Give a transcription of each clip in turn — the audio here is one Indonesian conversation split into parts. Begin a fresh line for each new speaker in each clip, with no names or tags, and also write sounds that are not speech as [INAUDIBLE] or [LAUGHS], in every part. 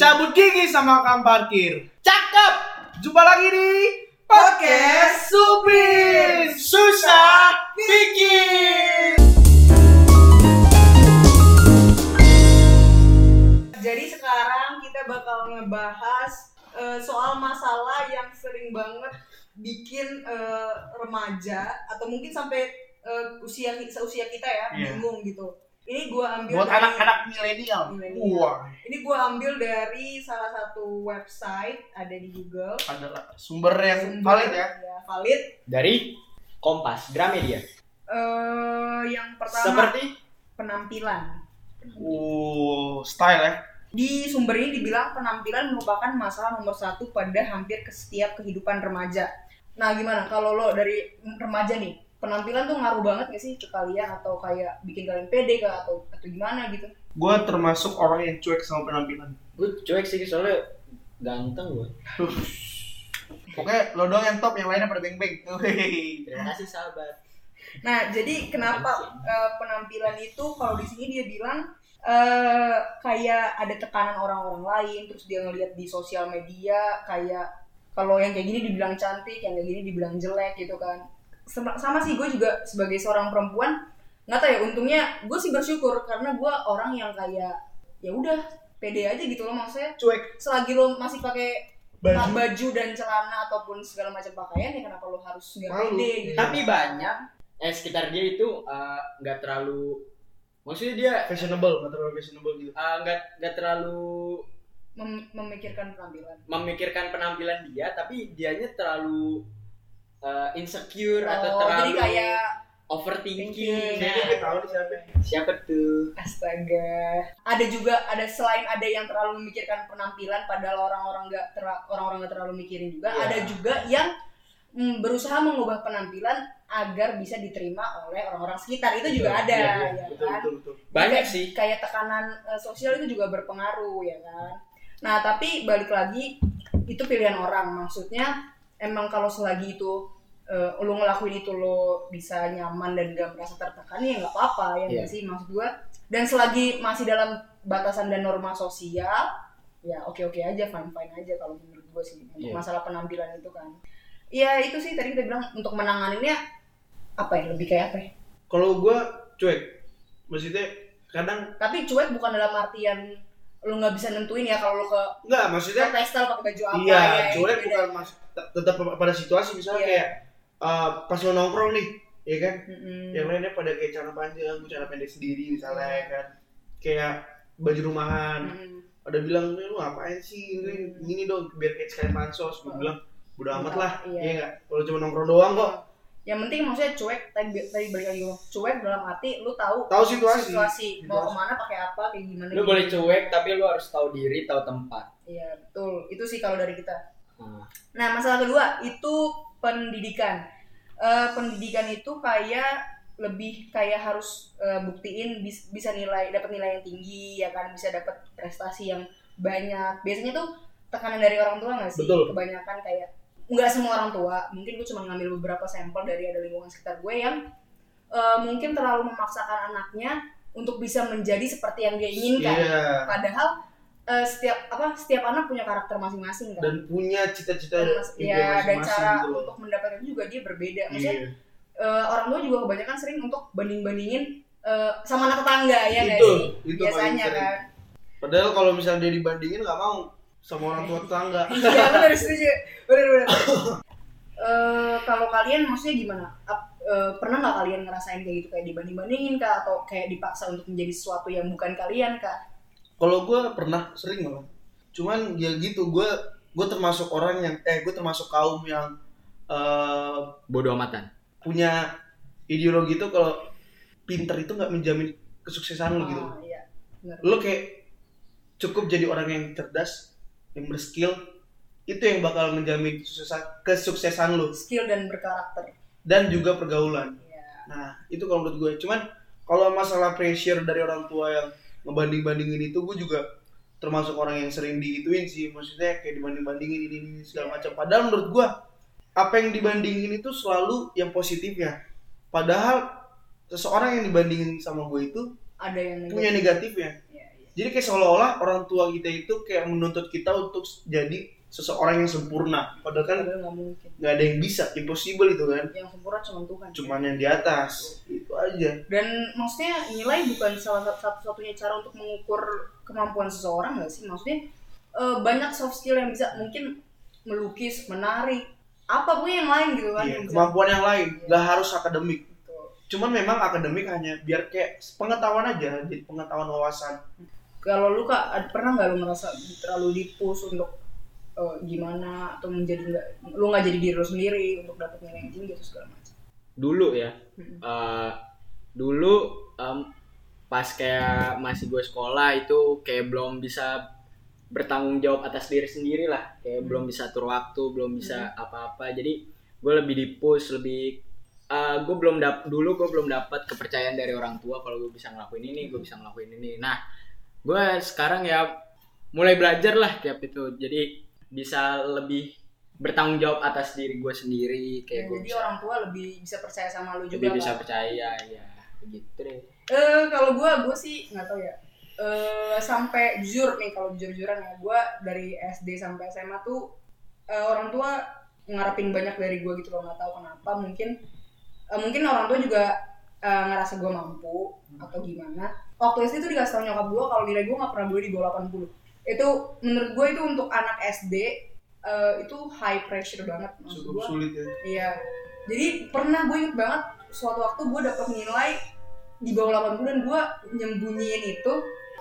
Cabut gigi sama kang parkir.
Cakep.
Jumpa lagi di
Podcast
Supir Susah Bikin.
Jadi sekarang kita bakal ngebahas eh, soal masalah yang sering banget bikin eh, remaja atau mungkin sampai eh, usia usia kita ya
Iya.
bingung gitu. Ini gua ambil
Buat
dari-
anak-anak milenial. Wah,
Ini gua ambil dari salah satu website ada di Google.
adalah sumber yang
Sumber,
valid ya.
valid.
Dari Kompas Gramedia.
Eh, yang pertama
Seperti
penampilan.
Uh, style ya.
Di sumber ini dibilang penampilan merupakan masalah nomor satu pada hampir ke setiap kehidupan remaja. Nah gimana kalau lo dari remaja nih, penampilan tuh ngaruh banget gak sih ke kalian atau kayak bikin kalian pede kah atau atau gimana gitu?
Gue termasuk orang yang cuek sama penampilan.
gue cuek sih soalnya ganteng gue. [LAUGHS]
Pokoknya lo doang yang top, yang lainnya pada beng-beng. [LAUGHS]
Terima kasih sahabat.
Nah jadi kenapa eh, penampilan itu kalau di sini dia bilang eh kayak ada tekanan orang-orang lain, terus dia ngelihat di sosial media kayak kalau yang kayak gini dibilang cantik, yang kayak gini dibilang jelek gitu kan. Sama, sama sih gue juga sebagai seorang perempuan nggak tahu ya untungnya gue sih bersyukur karena gue orang yang kayak ya udah pede aja gitu loh maksudnya
Cuek.
selagi lo masih pakai
Baju.
baju dan celana ataupun segala macam pakaian ya kenapa lo harus nggak pede gitu
Tapi banyak eh sekitar dia itu eh, nggak terlalu maksudnya dia
Fashionable, nggak terlalu fashionable gitu.
eh, nggak nggak terlalu
Mem- memikirkan penampilan
memikirkan penampilan dia tapi dianya terlalu eh, insecure atau
Oh,
terlalu
jadi kayak
overthinking.
Thinking.
Kayaknya gue tahu siapa.
Siapa tuh?
astaga ada juga ada selain ada yang terlalu memikirkan penampilan padahal orang-orang nggak tera- orang-orang nggak terlalu mikirin juga
Iya.
ada juga yang mm, berusaha mengubah penampilan agar bisa diterima oleh orang-orang sekitar itu juga
Betul.
ada
Iya,
ya
betul,
kan
betul, betul.
Banyak
Kayak-
sih.
kayak tekanan eh, sosial itu juga berpengaruh ya kan nah tapi balik lagi itu pilihan orang maksudnya emang kalau selagi itu eh, lo ngelakuin itu lo bisa nyaman dan gak merasa tertekan ya nggak apa-apa ya nggak
Iya.
sih maksud gua dan selagi masih dalam batasan dan norma sosial ya oke oke aja fine fine aja kalau menurut gue sih untuk
Iya.
masalah penampilan itu kan ya itu sih tadi kita bilang untuk menanganinnya apa ya lebih kayak apa ya
Kalau gue cuek, maksudnya kadang
tapi cuek bukan dalam artian lu nggak bisa nentuin ya kalau lu ke
enggak
ke
maksudnya
pesta pakai baju apa
iya
ya,
cuek bukan mas tetap pada situasi misalnya
Iya.
kayak uh, pas lo nongkrong nih ya kan.
Mm-mm.
yang lainnya pada kayak celana panjang gue celana pendek sendiri misalnya
Iya.
ya kan kayak baju rumahan
Mm-mm.
ada bilang "Eh, lu ngapain sih ini
Hmm.
gini dong biar kayak sekalian pansos gue bilang udah amat lah
Iya.
iya nggak kalau cuma nongkrong doang kok
yang penting maksudnya cuek tadi tadi balik lagi cuek dalam arti lu tahu
Tahu situasi.
situasi mau
ke
mana pakai apa kayak gimana
Lu
gitu.
boleh cuek tapi lu harus tahu diri, tahu tempat.
iya betul itu sih kalau dari kita
Nah,
nah masalah kedua itu pendidikan. Eh, pendidikan itu kayak lebih kayak harus eh, buktiin bis- bisa nilai dapat nilai yang tinggi ya kan? Bisa dapat prestasi yang banyak. Biasanya tuh tekanan dari orang tua nggak sih?
Betul.
kebanyakan kayak nggak semua orang tua. Mungkin gue cuma ngambil beberapa sampel dari ada lingkungan sekitar gue yang eh, mungkin terlalu memaksakan anaknya untuk bisa menjadi seperti yang dia inginkan.
Iya.
Padahal eh, setiap apa setiap anak punya karakter masing-masing kan?
Dan punya cita-cita
ya, dan cara
gitu
untuk mendapatkan juga dia berbeda. Maksudnya
iya.
eh, orang tua juga kebanyakan sering untuk banding bandingin sama anak tetangga ya
Itu,
sih?
Itu
biasanya kan?
Padahal kalau misalnya dia dibandingin nggak mau sama orang tua tetangga. [LAUGHS]
Iya benar setuju. Benar benar. Eh, kalau kalian maksudnya gimana? Ap- pernah nggak kalian ngerasain kayak gitu? Kayak dibanding bandingin kah? Atau kayak dipaksa untuk menjadi sesuatu yang bukan kalian kah
Kalau gue pernah sering malah. Cuman ya gitu, gue gue termasuk orang yang eh gue termasuk kaum yang eh,
bodoh amatan.
punya ideologi itu kalau pinter itu nggak menjamin kesuksesan lo gitu.
Ah, iya benar
Lo kayak cukup jadi orang yang cerdas, yang berskill, itu yang bakal menjamin kesuksesan kesuksesan lo
skill dan berkarakter
dan juga pergaulan.
Iya.
Nah, itu kalau menurut gue. Cuman kalau masalah pressure dari orang tua yang ngebanding-bandingin itu gue juga termasuk orang yang sering diituin sih. Maksudnya kayak dibanding-bandingin ini, ini segala macam. Padahal menurut gue apa yang dibandingin itu selalu yang positif ya. Padahal seseorang yang dibandingin sama gue itu
ada yang
punya negatifnya.
Iya, iya.
Jadi kayak seolah-olah orang tua kita itu kayak menuntut kita untuk jadi seseorang yang sempurna. Padahal kan
nggak
ada yang bisa, impossible itu kan.
yang sempurna cuma Tuhan
Cuman yang di atas, itu aja.
dan maksudnya nilai bukan salah satu satu-satunya cara untuk mengukur kemampuan seseorang nggak sih maksudnya eh, banyak soft skill yang bisa mungkin melukis menari apa pun yang lain gitu kan
Iya,
yang bisa
kemampuan yang lain, nggak harus akademik. Cuman memang akademik hanya biar kayak pengetahuan aja, jadi pengetahuan wawasan.
kalau lu kak pernah nggak lu merasa terlalu dipus untuk eh, gimana atau menjadi nggak lu nggak jadi diri lu sendiri untuk dapat nilai yang tinggi atau segala macam?
Dulu ya
Mm-mm.
eh, dulu em, pas kayak masih gue sekolah itu kayak belum bisa bertanggung jawab atas diri sendiri lah. Kayak
Hmm.
belum bisa atur waktu belum bisa apa-apa. Jadi gue lebih dipush lebih eh, gue belum dap dulu gue belum dapat kepercayaan dari orang tua kalau gue bisa ngelakuin ini gue bisa ngelakuin ini. Nah gue sekarang ya mulai belajar lah kayak itu jadi bisa lebih bertanggung jawab atas diri gue sendiri
Ya,
kayak gue
jadi
bisa
orang tua lebih bisa percaya sama lu juga
lebih bisa
Kak.
percaya ya begitu deh
Eh kalau gue gue sih nggak tahu ya. Eh sampai jujur nih kalau jujur-jujuran ya gue dari SD sampai SMA tuh eh, orang tua ngarepin banyak dari gue gitu loh nggak tahu kenapa mungkin eh, mungkin orang tua juga eh, ngerasa gue mampu atau gimana. Waktu SD tuh dikasih tau nyokap gue kalau nilai gue nggak pernah boleh di bawah 80. Itu menurut gue itu untuk anak SD eh, itu high pressure banget maksud
Cukup
gue.
sulit ya.
Iya. Jadi pernah gue inget banget suatu waktu gue dapet nilai di bawah 80 dan gue nyembunyiin itu.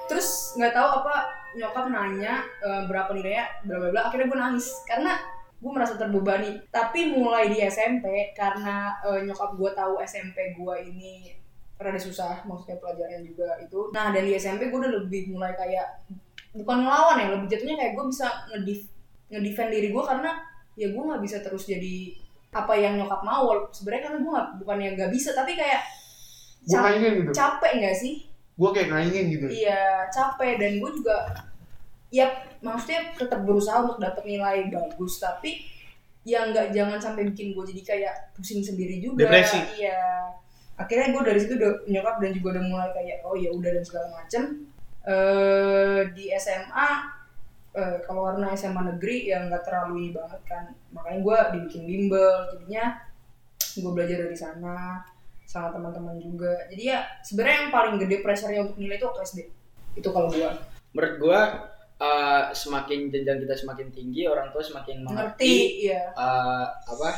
Terus nggak tahu apa nyokap nanya eh, berapa nilainya, bla bla bla. Akhirnya gue nangis karena gue merasa terbebani. Tapi mulai di SMP karena eh, nyokap gue tahu SMP gue ini rada susah, maksudnya pelajarannya juga itu. Nah dan di SMP gue udah lebih mulai kayak bukan ngelawan ya, lebih jatuhnya kayak gue bisa ngedif ngedefend diri gue karena ya gue nggak bisa terus jadi apa yang nyokap mau sebenarnya karena gue nggak bukannya nggak bisa tapi kayak cap-
ingin gitu.
capek nggak sih
Gue kayak nggak ingin gitu.
iya capek dan gue juga ya maksudnya tetap berusaha untuk dapet nilai bagus tapi ya nggak jangan sampai bikin gue jadi kayak pusing sendiri juga
Depresi.
iya akhirnya gue dari situ udah nyokap dan juga udah mulai kayak oh ya udah dan segala macem eh di SMA eh, kalau karena SMA negeri yang nggak terlalu ini banget kan. Makanya gue dibikin bimbel jadinya gue belajar dari sana sama teman-teman juga. Jadi ya sebenarnya yang paling gede pressure-nya untuk nilai itu waktu SD itu kalau gue
menurut gua eh, semakin jenjang kita semakin tinggi orang tua semakin
ngerti
mengerti
iya.
eh, apa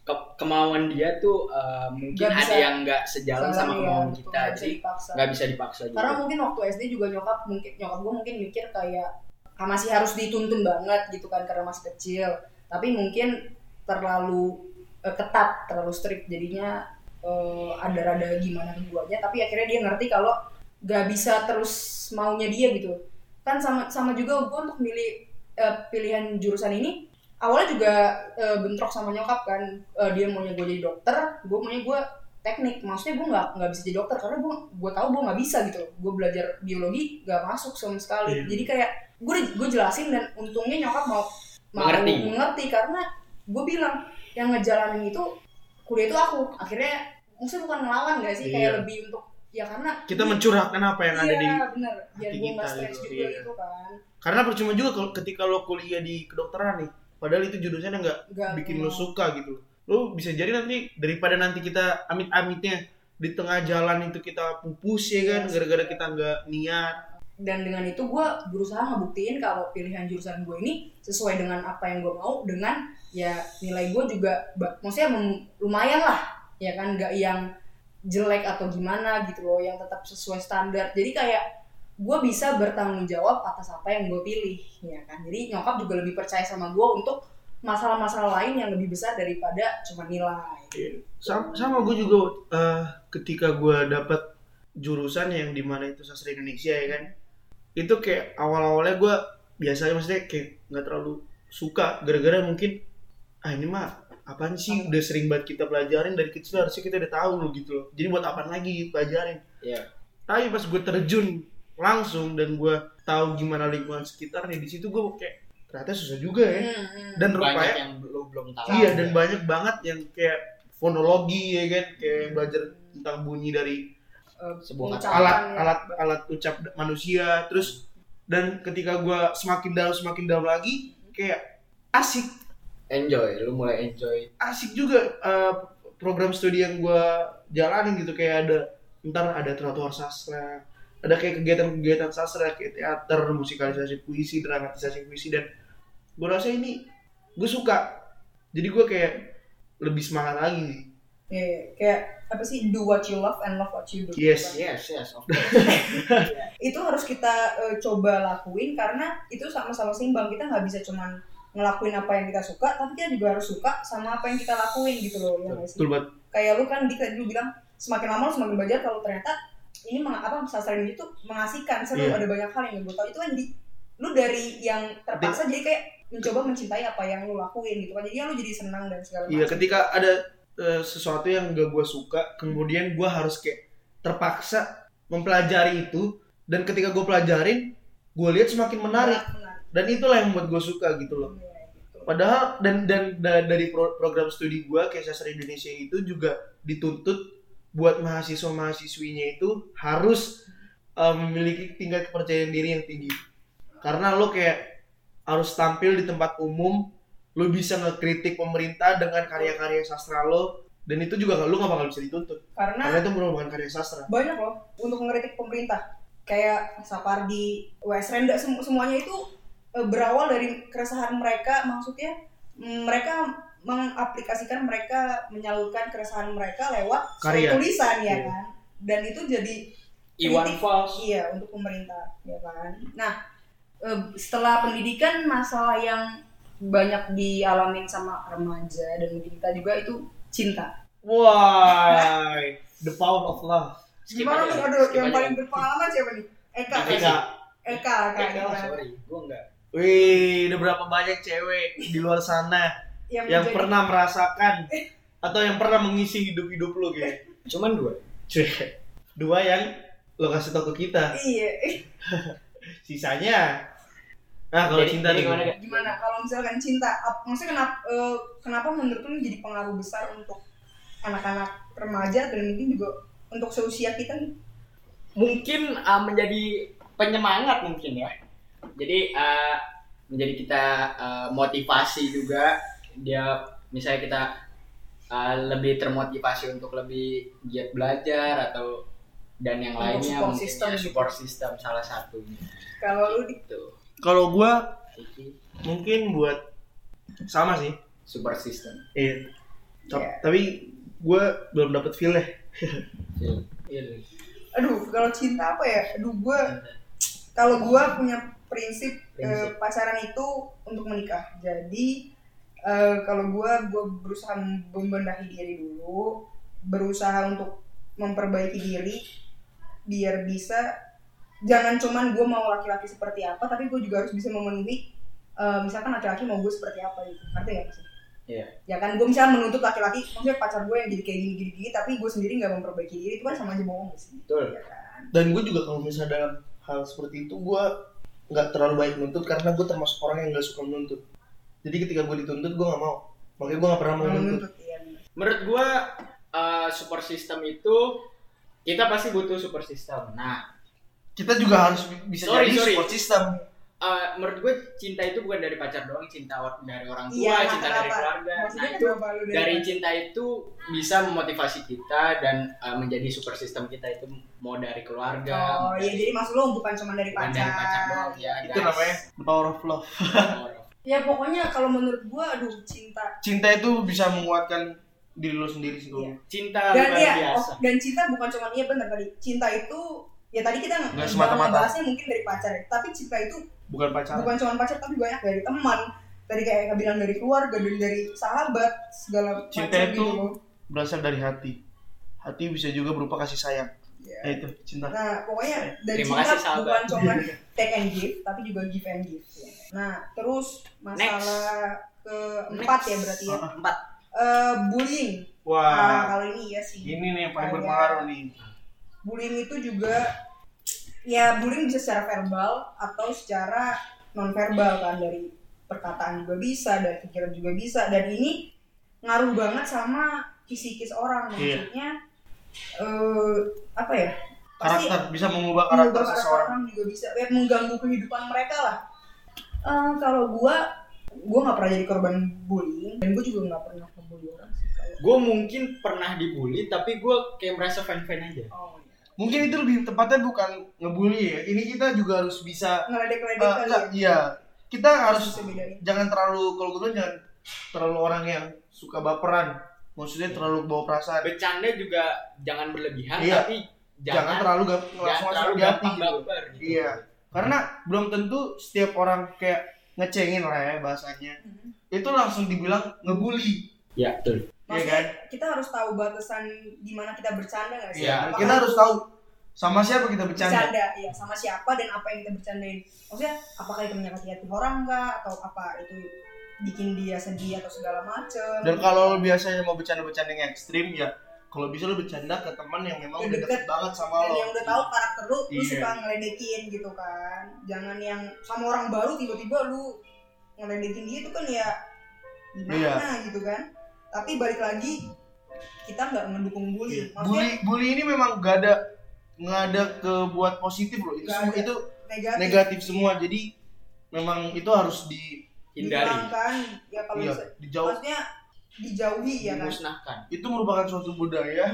ke- ke- kemauan dia tuh eh, mungkin
Nggak bisa.
ada yang nggak sejalan sama
Salah,
kemauan
iya,
kita
nggak
jadi nggak bisa dipaksa juga.
Karena mungkin waktu SD juga nyokap mungkin nyokap gue mungkin mikir kayak ah, masih harus dituntun banget gitu kan karena masih kecil. Tapi mungkin terlalu eh, ketat terlalu strict. Jadinya eh, ada rada gimana ke guanya tapi akhirnya dia ngerti kalau gak bisa terus maunya dia gitu. Kan sama sama juga gue untuk milih eh, pilihan jurusan ini awalnya juga eh, bentrok sama nyokap kan Eh, dia maunya gue jadi dokter gue maunya gue teknik maksudnya gue nggak nggak bisa jadi dokter karena gue gue tahu gue nggak bisa gitu gue belajar biologi nggak masuk sama sekali
Iya.
jadi kayak gue gue jelasin dan untungnya nyokap mau mau
Mengerti.
mengerti karena gue bilang yang ngejalanin itu kuliah itu aku akhirnya maksudnya bukan ngelawan gak sih kayak
Iya.
lebih untuk ya karena
Kita mencurahkan apa yang ada di
iya bener biar
hati
gue nggak
kita gitu,
juga
iya.
gitu kan
karena percuma juga kalau ketika lo kuliah di kedokteran nih padahal itu nggak
Nggak
bikin lo suka gitu. Lo bisa jadi nanti daripada nanti kita amit-amitnya di tengah jalan itu kita pupus ya kan?
Yes.
gara-gara kita nggak niat.
Dan dengan itu gue berusaha ngebuktiin kalau pilihan jurusan gue ini sesuai dengan apa yang gue mau dengan ya nilai gue juga maksudnya lumayan lah ya kan? Nggak yang jelek atau gimana gitu loh yang tetap sesuai standar. Jadi kayak gue bisa bertanggung jawab atas apa yang gue pilih ya kan? Jadi nyokap juga lebih percaya sama gue untuk masalah-masalah lain yang lebih besar daripada cuma nilai.
Sama, sama gue juga eh, ketika gue dapat jurusan yang di mana itu sastra Indonesia ya kan? Itu kayak awal-awalnya gue biasanya maksudnya kayak nggak terlalu suka gara-gara mungkin ah ini mah apaan sih? Udah sering banget kita pelajarin dari kecil harusnya kita udah tahu loh gitu loh. Jadi buat apaan lagi pelajarin
Iya.
tapi pas gue terjun langsung dan gue tahu gimana lingkungan sekitarnya di situ gue kayak ternyata susah juga ya.
Hmm, hmm.
dan
banyak
rupanya
yang lo belum tahu.
Iya dan banyak banget yang kayak fonologi ya kan kayak belajar tentang bunyi dari
eh,
Sebuah
alat
ya.
alat alat ucap manusia. Terus dan ketika gua semakin dalam semakin dalam lagi kayak asik.
Enjoy lu mulai enjoy.
Asik juga eh, program studi yang gua jalanin gitu. Kayak ada ntar ada trotoar sastra ada kayak kegiatan-kegiatan sastra kayak teater musikalisasi puisi dramatisasi puisi dan gua rasa ini gue suka. Jadi gua kayak lebih semangat lagi sih
Iya, kayak apa sih? Do what you love and love what you do.
Yes.
kan.
yes yes of course. [LAUGHS]
Itu harus kita eh, coba lakuin karena itu sama-sama seimbang. Kita nggak bisa cuman ngelakuin apa yang kita suka tapi kita juga harus suka sama apa yang kita lakuin gitu loh ya
betul banget.
Kayak lu kan di tadi lu bilang semakin lama lu semakin belajar kalau ternyata ini meng, apa sastra ini tuh mengasihkan seru
Iya.
ada banyak hal yang gue tahu itu kan jadi lu dari yang terpaksa jadi kayak mencoba mencintai apa yang lu lakuin gitu kan jadi lu jadi senang dan segala
Iya,
macam
ketika ada eh, sesuatu yang gak gue suka, kemudian gue harus kayak terpaksa mempelajari itu, dan ketika gue pelajarin, gue lihat semakin menarik,
Menarik.
dan itulah yang membuat gue suka gitu loh.
Iya, gitu.
Padahal dan dan da- dari pro- program studi gue kayak sastra Indonesia itu juga dituntut buat mahasiswa mahasiswinya itu harus eh, memiliki tingkat kepercayaan diri yang tinggi. Karena lo kayak harus tampil di tempat umum, lo bisa ngekritik pemerintah dengan karya-karya sastra lo, dan itu juga lo gak bakal bisa dituntut.
karena
Karena itu merupakan karya sastra.
banyak loh untuk mengkritik pemerintah kayak Sapardi, WS Renda sem- semuanya itu eh, berawal dari keresahan mereka maksudnya mm, mereka mengaplikasikan mereka menyalurkan keresahan mereka lewat
Karya.
tulisan ya
Iya.
kan? Dan itu jadi
Iwan
kritik,
Fals.
Iya untuk pemerintah ya kan? Nah eh, setelah pendidikan masalah yang banyak dialamin sama remaja dan mungkin kita juga itu cinta.
Wah, the power of love.
Gimana nih aduh yang
aja.
paling berpengalaman siapa nih? Eka.
Eka.
Eka,
Eka Eka,
sorry gua enggak
wih, udah berapa banyak cewek di luar sana
yang,
yang
menjadi-
pernah merasakan atau yang pernah mengisi hidup-hidup lo gitu.
cuman dua.
Dua yang lo kasih tau ke kita.
iya. [LAUGHS]
Sisanya. Nah, kalau
Jadi-
cinta
jadi
nih
gimana,
gimana?
Kak?
gimana? Kalau misalkan cinta ap- maksudnya kenapa eh, kenapa menurut lu ini jadi pengaruh besar untuk anak-anak remaja dan mungkin juga untuk seusia kita nih?
Mungkin uh, menjadi penyemangat mungkin ya. Jadi uh, menjadi kita uh, motivasi juga dia misalnya kita uh, lebih termotivasi untuk lebih giat belajar atau dan yang
Untuk
lainnya
support
mungkin
system
ya,
gitu.
support system salah satunya
kalau lu di
itu
Kalau gua mungkin buat sama sih.
support system
Iya.
Iya.
Tapi gua belum dapet feel ya.
Iya, iya.
aduh kalau cinta apa ya aduh gua kalau gua punya prinsip, eh,
Prinsip.
pacaran itu untuk menikah jadi eh, kalau gua gua berusaha membenahi diri dulu berusaha untuk memperbaiki diri biar bisa jangan cuman gue mau laki-laki seperti apa tapi gue juga harus bisa memenuhi eh, misalkan laki-laki mau gue seperti apa gitu. Ngerti gak maksudnya?
Iya.
ya kan gue misalnya menuntut laki-laki maksudnya pacar gue yang jadi kayak gini gini gini tapi gue sendiri nggak memperbaiki diri itu kan sama aja bohong gak sih?
Betul.
Ya kan?
Dan gue juga kalau misalnya dalam hal seperti itu gua nggak terlalu baik menuntut karena gue termasuk orang yang nggak suka menuntut. Jadi ketika gue dituntut gue nggak mau. Makanya gue nggak pernah mau menuntut.
menuntut ya bener.
menurut gua uh, support system itu kita pasti butuh support system nah
Kita juga harus bi- bisa
Sorry,
jadi
sorry.
support system.
uh, menurut gue cinta itu bukan dari pacar doang cinta dari orang tua
Iya,
cinta dari keluarga
maksudnya
nah itu
kenapa lu
dari cinta itu bisa memotivasi kita dan uh, menjadi super system kita itu mau dari keluarga
oh iya jadi maksud lo bukan cuma dari
bukan
pacar
dari pacar doang ya
Itu namanya the power of love.
Ya pokoknya kalau menurut gue aduh cinta
Cinta itu bisa menguatkan diri lo sendiri sih.
Iya.
cinta
dan
luar
ya
biasa
oh, dan cinta bukan cuma iya benar tadi cinta itu ya tadi kita
Nggak semata-mata.
ngebahasnya mungkin dari pacar ya tapi cinta itu
Bukan pacaran.
bukan cuma pacar tapi banyak dari teman tadi kayak bilang dari keluarga dan dari sahabat segala
Cinta
macam
itu
gitu
berasal dari hati. Hati bisa juga berupa kasih sayang.
Ya.
Nah itu cinta.
Nah, pokoknya dan
Terima
cinta
kasih, sahabat.
bukan cuma [LAUGHS] take and give, tapi juga give and give. ya. Nah, terus masalah keempat ya berarti ya.
empat
Eh, bullying. Nah,
Wah,
kalau ini ya sih.
ini nih yang paling berpengaruh nih.
Bullying itu juga ya bullying bisa secara verbal atau secara non verbal kan dari perkataan juga bisa, dari pikiran juga bisa dan ini ngaruh banget sama psikis orang
Iya.
maksudnya eh apa ya? Pasti
karakter bisa mengubah karakter
karakter
seseorang.
orang juga bisa. Ya, mengganggu kehidupan mereka lah. Eh, kalau gua gua nggak pernah jadi korban bullying. Dan gua juga nggak pernah ngebully orang sih kalau
gue mungkin pernah dibully tapi gue kayak merasa fan fan aja.
Oh iya.
Mungkin itu lebih tepatnya bukan ngebully ya. Ini kita juga harus bisa
ngeledek-ledek
eh,
kali ya.
iya. Kita harus jangan terlalu kalau gue bilang jangan terlalu orang yang suka baperan maksudnya terlalu bawa perasaan
bercanda juga jangan berlebihan
Iya.
tapi
jangan,
jangan
terlalu gak,
jangan
langsung
terlalu gampang
gitu
baper gitu.
Iya. karena belum tentu setiap orang kayak ngecengin lah ya bahasanya
Mhm.
itu langsung dibilang ngebully
ya betul
Maksudnya
kan
kita harus tahu batasan di mana kita bercanda nggak sih?
Iya,
Apakah
kita harus tahu sama siapa kita bercanda.
bercanda, iya sama siapa dan apa yang kita bercandain. Maksudnya apakah itu menyakiti hati orang nggak atau apa itu bikin dia sedih atau segala macem.
Dan kalau lo biasanya mau bercanda-bercanda yang ekstrim ya, kalau bisa lo bercanda ke teman yang memang udah deket
deket.
banget sama lo.
yang udah tahu karakter lu, lu
Iya.
suka ngeledekin gitu kan. Jangan yang sama orang baru tiba-tiba lu ngeledekin dia itu kan ya gimana
Iya.
gitu kan. Tapi balik lagi kita nggak mendukung bully. Maksudnya
Bully, bully ini memang gak ada nggak ada ke buat positif loh. Itu semua itu
negatif.
negatif semua. Jadi memang itu harus di
hindari.
Dihilangkan ya kalau
iya, dijauh.
maksudnya dijauhi ya kan?
Dimusnahkan.
Itu merupakan suatu budaya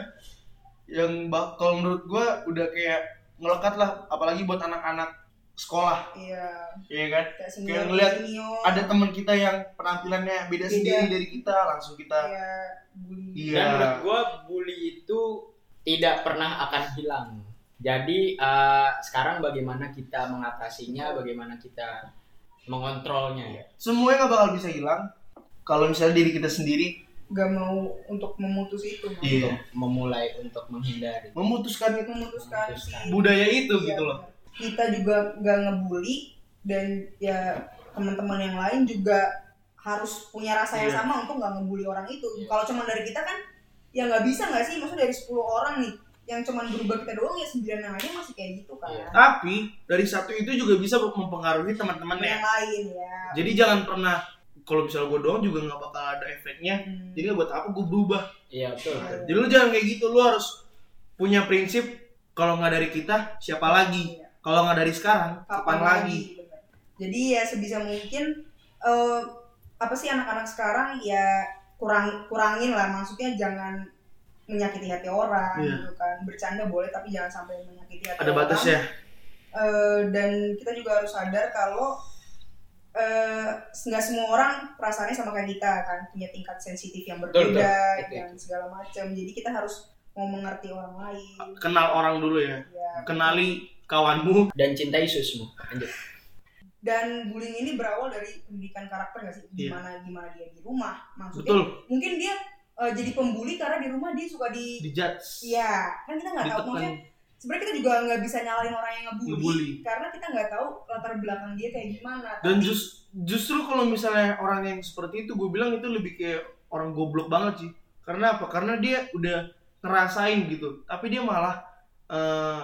yang bak- kalau menurut gua udah kayak ngelekat lah apalagi buat anak-anak sekolah.
Iya.
Ya kan?
Kayak senior
ngeliat
senior
ada teman kita yang penampilannya beda,
Beda.
sendiri dari kita langsung kita
iya bully.
Iya.
Dan menurut gue bully itu tidak pernah akan hilang. Jadi eh, sekarang bagaimana kita mengatasinya bagaimana kita mengontrolnya ya
semuanya nggak bakal bisa hilang kalau misalnya diri kita sendiri
gak mau untuk memutus itu.
Iya.
untuk memulai untuk menghindari
memutuskan
memutuskan
Memutuskan.
si
budaya itu
Iya,
gitu loh
kita juga gak ngebully dan ya teman-teman yang lain juga harus punya rasa yang
Iya.
sama untuk gak ngebully orang itu
Iya.
kalau cuma dari kita kan ya nggak bisa nggak sih maksudnya dari 10 orang nih yang cuma berubah kita doang ya sembilan yang lainnya masih kayak gitu kan
tapi dari satu itu juga bisa mempengaruhi
yang
teman-temannya
lain ya.
Jadi jangan pernah kalau misalnya gue doang juga nggak bakal ada efeknya.
Hmm.
jadi buat apa gue berubah?
Iya betul.
Iya.
jadi lu jangan kayak gitu lu harus punya prinsip kalau nggak dari kita siapa lagi?
Iya.
kalau nggak dari sekarang kapan, lagi?
bener. jadi ya sebisa mungkin eh, apa sih anak-anak sekarang ya kurang kurangin lah. Maksudnya jangan menyakiti hati orang
Iya.
gitu kan. Bercanda boleh tapi jangan sampai menyakiti hati
ada
orang.
batasnya.
Eh, dan kita juga harus sadar kalau eh, nggak semua orang perasaannya sama kayak kita kan. Punya tingkat sensitif yang berbeda
betul. Betul.
dan segala macam. Jadi kita harus mau mengerti orang lain.
Kenal orang dulu ya.
Ya
kenali kawanmu.
Dan cintai susmu lanjut.
Dan bullying ini berawal dari pendidikan karakter gak sih?
Iya.
gimana gimana dia di rumah. Maksudnya
betul.
mungkin dia eh, jadi pembuli karena di rumah dia suka di
dijudge
iya kan kita nggak tahu. Maksudnya sebenarnya kita juga nggak bisa nyalain orang yang ngebully,
Ngebully.
karena kita nggak tahu latar belakang dia kayak gimana.
Dan
Tapi-
jus- justru kalau misalnya orang yang seperti itu gue bilang itu lebih kayak orang goblok banget sih. Karena apa? Karena dia udah ngerasain gitu. Tapi dia malah eh,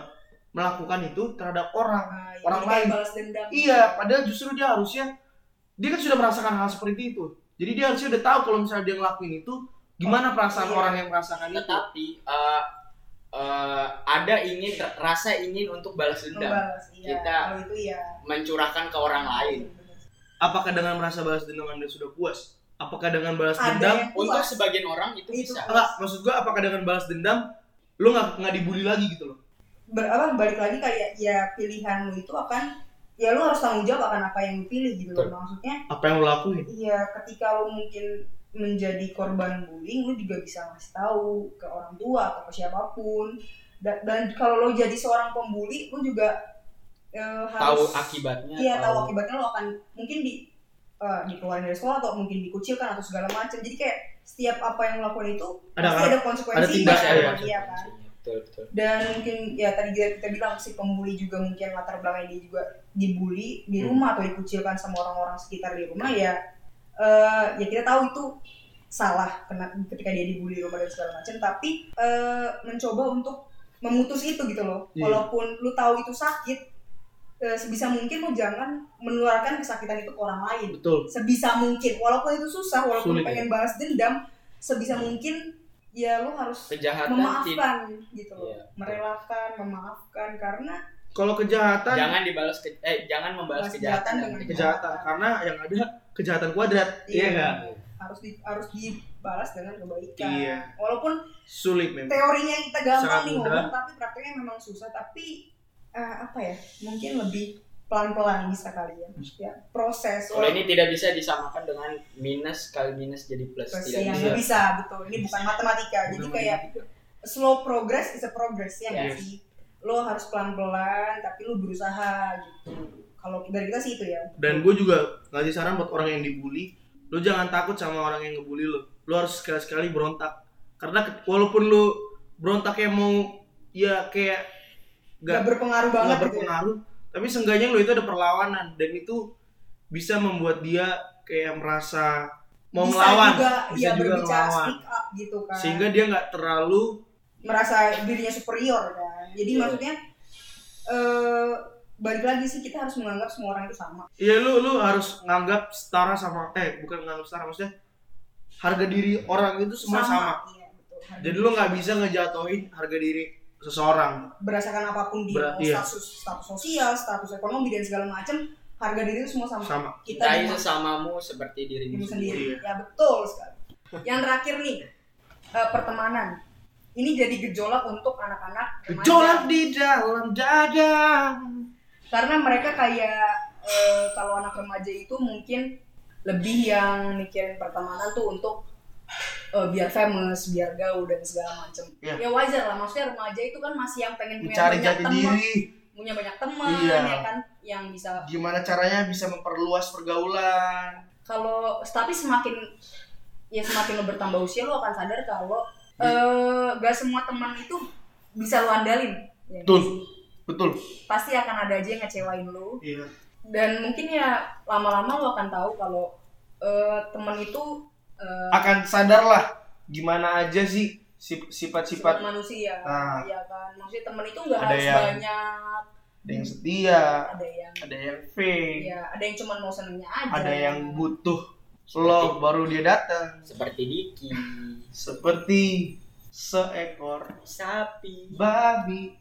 melakukan itu terhadap orang
Nah, ya,
orang lain.
balas dendam.
Iya padahal justru dia harusnya dia kan sudah merasakan hal seperti itu. Jadi dia harusnya udah tahu kalau misalnya dia ngelakuin itu gimana perasaan
Iya.
orang yang merasakan itu?
Tetapi eh, eh, ada ingin rasa ingin untuk balas dendam.
Membalas iya.
Kita-
itu ya
mencurahkan ke orang lain.
apakah dengan merasa balas dendam anda sudah puas? Apakah dengan balas
ada
dendam?
untuk sebagian orang itu
Itu.
bisa.
enggak maksud gua apakah dengan balas dendam lu nggak nggak dibully lagi gitu loh?
Ber, apa, balik lagi kayak ya pilihan lu itu akan ya lu harus tanggung jawab akan apa yang lu pilih gitu loh maksudnya.
Apa yang lu lakuin?
Iya, ketika lu mungkin menjadi korban bullying, lu juga bisa ngasih tahu ke orang tua atau ke siapa pun. Dan, dan kalau lo jadi seorang pembuli, lu juga
tahu
harus
akibatnya
iya tahu akibatnya lo akan mungkin di eh, dikeluarin dari sekolah atau mungkin dikucilkan atau segala macam. Jadi kayak setiap apa yang lo lakukan itu
Ada-
pasti ada konsekuensinya.
ada tindakan,
kan?
ya.
Iya kan.
betul betul
Dan mungkin ya tadi kita, kita bilang si pembuli juga mungkin latar belakangnya dia juga dibully di
Hmm.
rumah atau dikucilkan sama orang-orang sekitar di rumah ya eh, ya kita tahu itu salah kena ketika dia dibully di rumah dan segala macam tapi eh, mencoba untuk memutus itu gitu loh.
Iya.
walaupun lu tahu itu sakit eh, sebisa mungkin lu jangan menularkan kesakitan itu ke orang lain.
Betul.
Sebisa mungkin. Walaupun itu susah walaupun
Sulit,
lu pengen balas dendam sebisa mungkin ya lu harus
kejahatan
memaafkan gitu loh.
Iya.
merelakan memaafkan karena
Kalau kejahatan
jangan dibalas ke, eh jangan membalas
Balas
kejahatan
kejahatan.
dengan
dengan
kejahatan. karena yang ada kejahatan kuadrat. Iya enggak?
harus di, harus dibalas dengan kebaikan
Iya.
walaupun
Sulit memang.
teorinya kita gampang nih
mudah.
ngomong tapi prakteknya memang susah tapi eh, apa ya mungkin lebih pelan-pelan bisa kali ya ya proses
kalau ini tidak bisa disamakan dengan minus kali minus jadi plus
Terus
tidak
yang
bisa
bisa betul ini bukan matematika jadi kayak slow progress is a progress ya nggak
Yes.
sih lo harus pelan-pelan tapi lo berusaha gitu kalau dari kita sih itu ya
Dan gue juga ngasih saran buat orang yang dibully, lu jangan takut sama orang yang ngebully lu. Lu harus sekali-sekali berontak. Karena walaupun lu berontaknya mau ya kayak
nggak
gak,
berpengaruh banget gitu ya.
berpengaruh, tapi seenggaknya lu itu ada perlawanan dan itu bisa membuat dia kayak merasa mau
bisa
melawan,
juga
bisa
ya
juga melawan.
speak up gitu kan
Sehingga dia nggak terlalu
merasa dirinya superior kan jadi
Iya.
maksudnya eh balik lagi sih kita harus menganggap semua orang itu sama
Iya lu lu harus nganggap setara sama eh bukan nganggap setara maksudnya harga diri orang itu semua sama.
Iya, betul. Harga
Jadi lu nggak bisa ngejatuhin harga diri seseorang.
berdasarkan apa pun dia
Berat, iya.
status status sosial status ekonomi dan segala macam harga diri itu semua sama,
Sama.
kita cuma
sesamamu seperti dirimu sendiri
sendiri
Iya.
ya betul sekali yang terakhir nih eh, pertemanan ini jadi gejolak untuk anak-anak remaja.
Gejolak di dalam dada.
Karena mereka kayak eh, kalau anak remaja itu mungkin lebih yang mikirin pertemanan tuh untuk eh, biar famous, biar gaul dan segala macem.
Iya.
Ya wajar lah, maksudnya remaja itu kan masih yang pengen punya
Mencari
banyak
jati
teman,
diri.
punya banyak teman,
Iya.
ya kan, yang bisa.
Gimana caranya bisa memperluas pergaulan.
Kalau tapi semakin ya semakin lo bertambah usia lo akan sadar kalau eh gak semua teman itu bisa lo andalin. Ya,
Betul. Betul.
Pasti akan ada aja yang ngecewain lo.
Iya.
dan mungkin ya lama-lama lo akan tahu kalau eh, teman itu eh,
Akan sadar lah gimana aja sih sifat-sifat
manusia
Ah.
ya kan maksudnya teman itu nggak harus
yang-
banyak
ada yang setia,
ada yang
ada yang fake,
ya ada yang cuma mau senengnya aja
ada yang butuh lo baru dia datang.
seperti Diki
Seperti seekor
sapi.
babi.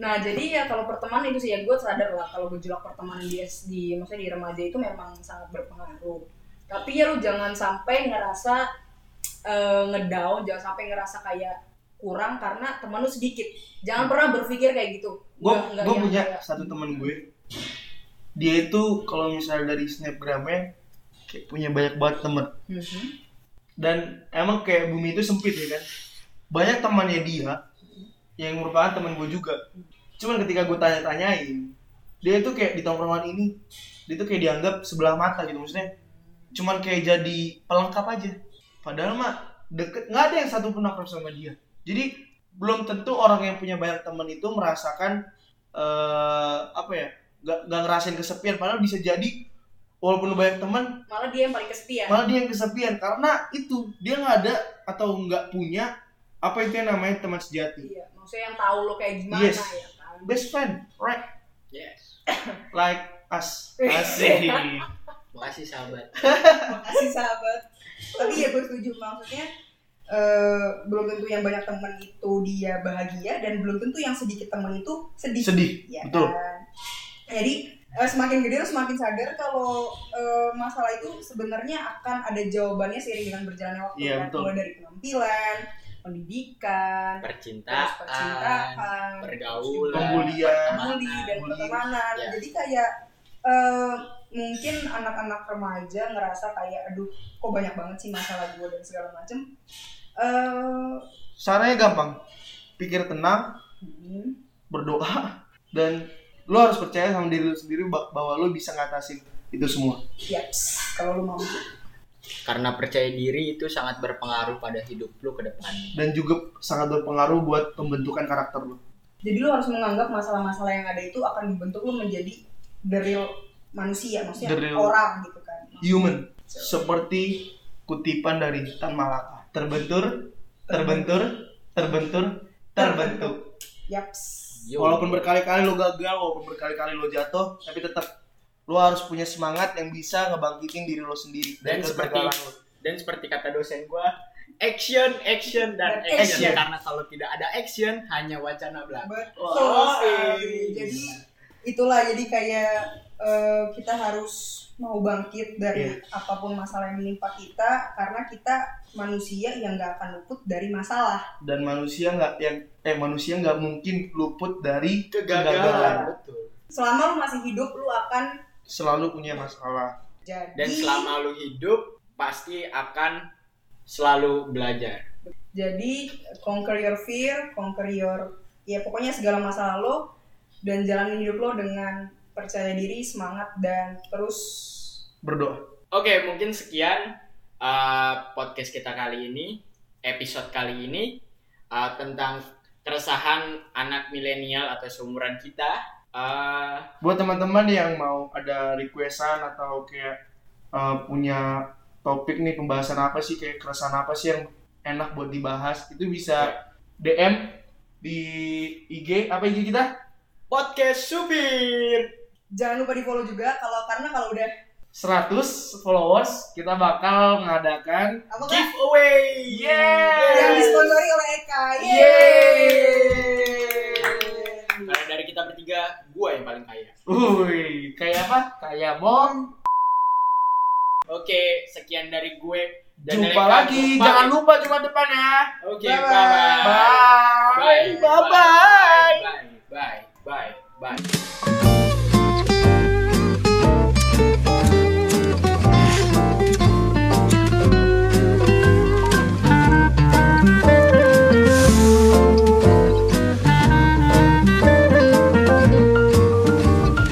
nah jadi ya kalau pertemanan itu sih ya gue sadar lah kalau gejolak pertemanan di di maksudnya di remaja itu memang sangat berpengaruh. Tapi ya lu jangan sampai ngerasa eh, ngedown jangan sampai ngerasa kayak kurang karena teman lu sedikit. Jangan pernah berpikir kayak gitu.
Gue gue punya
kayak-
satu teman gue. Dia itu kalau misalnya dari snapgramnya kayak punya banyak banget temen
Mhm.
dan emang kayak bumi itu sempit ya kan banyak temannya dia yang merupakan teman gue juga. Cuman ketika gue tanya-tanyain dia itu kayak di tongkrongan ini dia tuh kayak dianggap sebelah mata gitu maksudnya cuman kayak jadi pelengkap aja. Padahal mah deket nggak ada yang satu pun akrab sama dia. Jadi belum tentu orang yang punya banyak teman itu merasakan eh apa ya nggak nggak ngerasain kesepian. Padahal bisa jadi walaupun lu banyak teman
malah dia yang paling kesepian.
malah dia yang kesepian. Karena itu dia nggak ada atau nggak punya apa itu yang namanya teman sejati?
Iya maksudnya yang tahu lo kayak gimana
Yes.
ya kan?
Best friend right?
Yes. [COUGHS]
Like us. Asik [LAUGHS]
makasih sahabat. [LAUGHS]
Makasih sahabat. Tapi ya gue setuju. Maksudnya eh, belum tentu yang banyak teman itu dia bahagia dan belum tentu yang sedikit teman itu sedih.
Sedih.
Ya
betul.
kan? jadi eh, semakin gede lo semakin sadar kalau eh, masalah itu sebenarnya akan ada jawabannya seiring dengan berjalannya waktu
Iya,
kan. mulai dari penampilan pendidikan
percintaan
percintaan
pergaulan
pembulian
bully dan pertemanan.
Ya.
jadi kayak eh, mungkin anak-anak remaja ngerasa kayak aduh kok banyak banget sih masalah gue dan segala macem. Eh
caranya gampang. Pikir tenang
hmm,
berdoa dan lo harus percaya sama diri lo sendiri bah- bahwa lo bisa ngatasin itu semua.
Yes kalau lu mau
karena percaya diri itu sangat berpengaruh pada hidup lu ke depan.
Dan juga sangat berpengaruh buat pembentukan karakter lo
jadi lu harus menganggap masalah-masalah yang ada itu akan dibentuk lu menjadi the real manusia maksudnya
The real-
orang gitu kan.
human. Seperti kutipan dari Tan Malaka. Terbentur terbentur terbentur terbentuk.
Yaps.
Yo.
walaupun berkali-kali lo gagal walaupun berkali-kali lo jatuh tapi tetap lo harus punya semangat yang bisa ngebangkitin diri lo sendiri
Dan seperti-
kegagalan lo
dan seperti kata dosen gua action, action dan
Dan
action.
action.
Karena kalau tidak ada action hanya wacana belaka.
Betul sekali.
eh.
Jadi itulah jadi kayak eh, kita harus mau bangkit dari
Iya.
apa pun masalah yang menimpa kita karena kita manusia yang nggak akan luput dari masalah.
dan manusia nggak yang eh manusia nggak mungkin luput dari
Kegagalan. Betul.
Selama lu masih hidup lu akan
selalu punya masalah
jadi
Dan selama lu hidup pasti akan selalu belajar.
jadi conquer your fear, conquer your ya pokoknya segala masalah lo dan jalanin hidup lo dengan percaya diri, semangat dan terus
berdoa
Oke, mungkin sekian uh, podcast kita kali ini, episode kali ini uh, tentang keresahan anak milenial atau seumuran kita. Uh,
buat teman-teman yang mau ada requestan atau kayak uh, punya topik nih pembahasan apa sih kayak keresahan apa sih yang enak buat dibahas itu bisa DM di IG apa IG kita
podcast Subir.
jangan lupa di follow juga kalau karena kalau udah
100 followers kita bakal mengadakan
apa kan
Giveaway.
Yeay.
yang disponsori oleh Eka.
Karena tiga gue yang paling kaya.
kaya kayak apa? kaya mom.
Oke, sekian dari gue. Dan
jumpa
dari
lagi.
Jumpa.
Jangan lupa jumpa depan ya.
Oke,
bye
bye. Bye bye.
Bye
bye.
Bye bye.
Bye bye. bye. bye. bye.